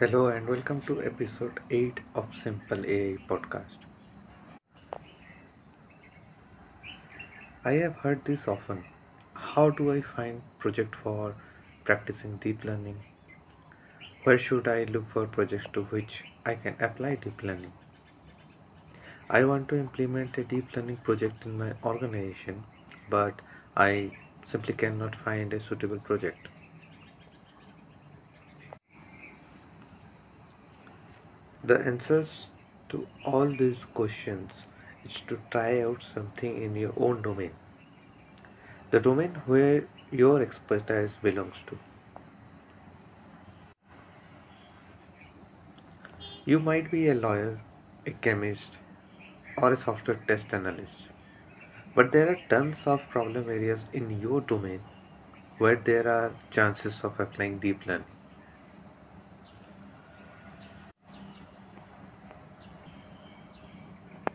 Hello and welcome to episode 8 of Simple AI podcast. I have heard this often. How do I find project for practicing deep learning? Where should I look for projects to which I can apply deep learning? I want to implement a deep learning project in my organization, but I simply cannot find a suitable project. The answers to all these questions is to try out something in your own domain, the domain where your expertise belongs to. You might be a lawyer, a chemist, or a software test analyst, but there are tons of problem areas in your domain where there are chances of applying deep learning.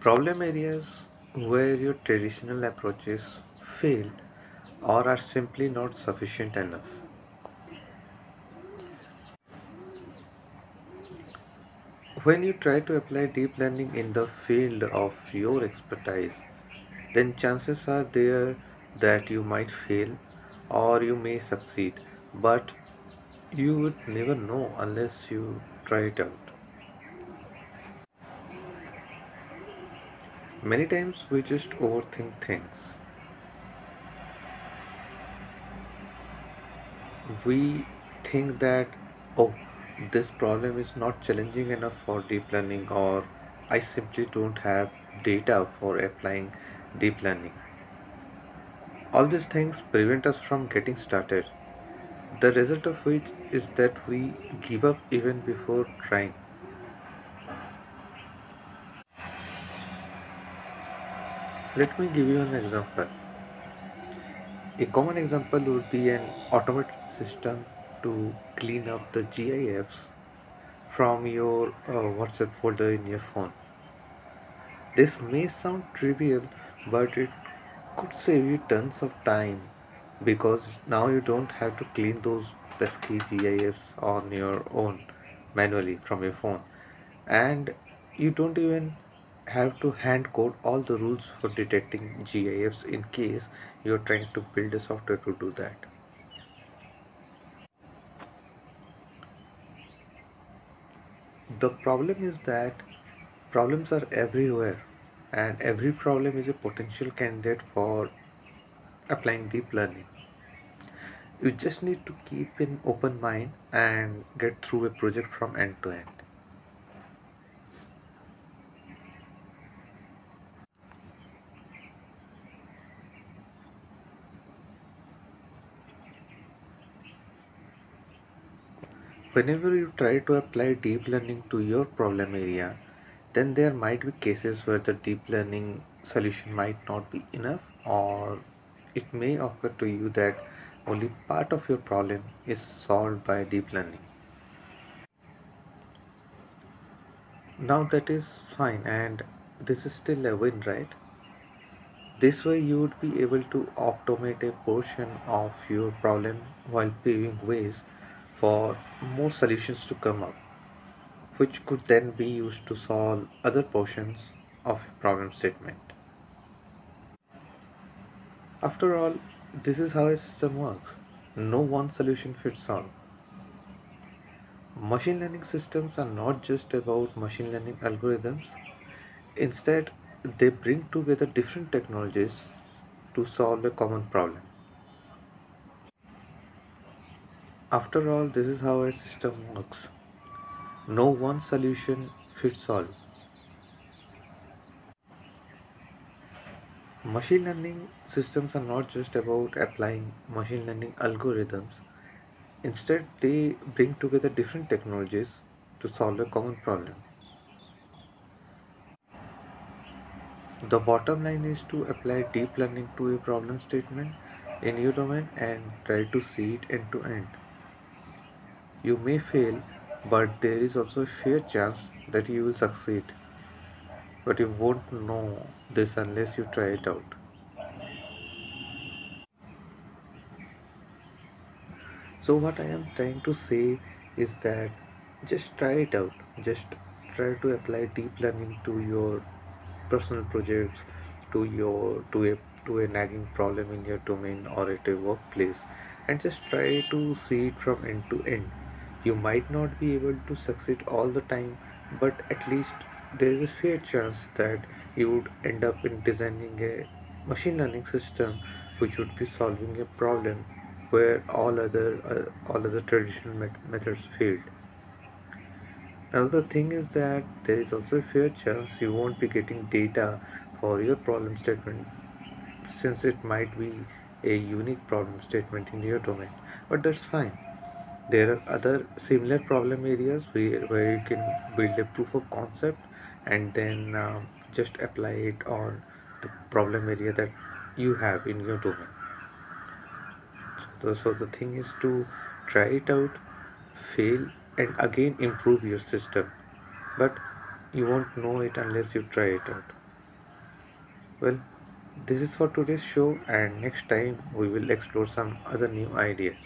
Problem areas where your traditional approaches fail or are simply not sufficient enough. When you try to apply deep learning in the field of your expertise, then chances are there that you might fail or you may succeed, but you would never know unless you try it out. Many times we just overthink things. We think that, oh, this problem is not challenging enough for deep learning, or I simply don't have data for applying deep learning. All these things prevent us from getting started, the result of which is that we give up even before trying. Let me give you an example. A common example would be an automated system to clean up the GIFs from your uh, WhatsApp folder in your phone. This may sound trivial, but it could save you tons of time because now you don't have to clean those pesky GIFs on your own manually from your phone, and you don't even have to hand code all the rules for detecting GIFs in case you're trying to build a software to do that. The problem is that problems are everywhere, and every problem is a potential candidate for applying deep learning. You just need to keep an open mind and get through a project from end to end. Whenever you try to apply deep learning to your problem area, then there might be cases where the deep learning solution might not be enough, or it may occur to you that only part of your problem is solved by deep learning. Now that is fine, and this is still a win, right? This way, you would be able to automate a portion of your problem while paving ways for more solutions to come up. which could then be used to solve other portions of a problem statement. After all, this is how a system works. No one solution fits all. Machine learning systems are not just about machine learning algorithms. Instead, they bring together different technologies to solve a common problem. After all, this is how a system works. No one solution fits all. Machine learning systems are not just about applying machine learning algorithms. Instead, they bring together different technologies to solve a common problem. The bottom line is to apply deep learning to a problem statement in your domain and try to see it end to end. You may fail, but there is also a fair chance that you will succeed. But you won't know this unless you try it out. So, what I am trying to say is that just try it out just try to apply deep learning to your personal projects to your to a to a nagging problem in your domain or at a workplace and just try to see it from end to end you might not be able to succeed all the time but at least there is a fair chance that you would end up in designing a machine learning system which would be solving a problem where all other uh, all other traditional met- methods failed Another thing is that there is also a fair chance you won't be getting data for your problem statement since it might be a unique problem statement in your domain. But that's fine. There are other similar problem areas where, where you can build a proof of concept and then um, just apply it on the problem area that you have in your domain. So, so the thing is to try it out, fail, and again improve your system. But you won't know it unless you try it out. Well, this is for today's show, and next time we will explore some other new ideas.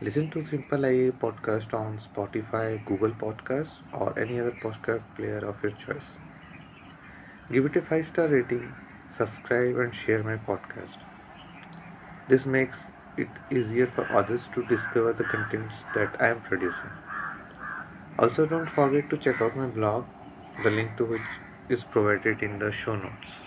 Listen to Simple AI podcast on Spotify, Google Podcasts, or any other podcast player of your choice. Give it a 5 star rating, subscribe, and share my podcast. This makes it easier for others to discover the contents that I am producing. Also, don't forget to check out my blog, the link to which is provided in the show notes.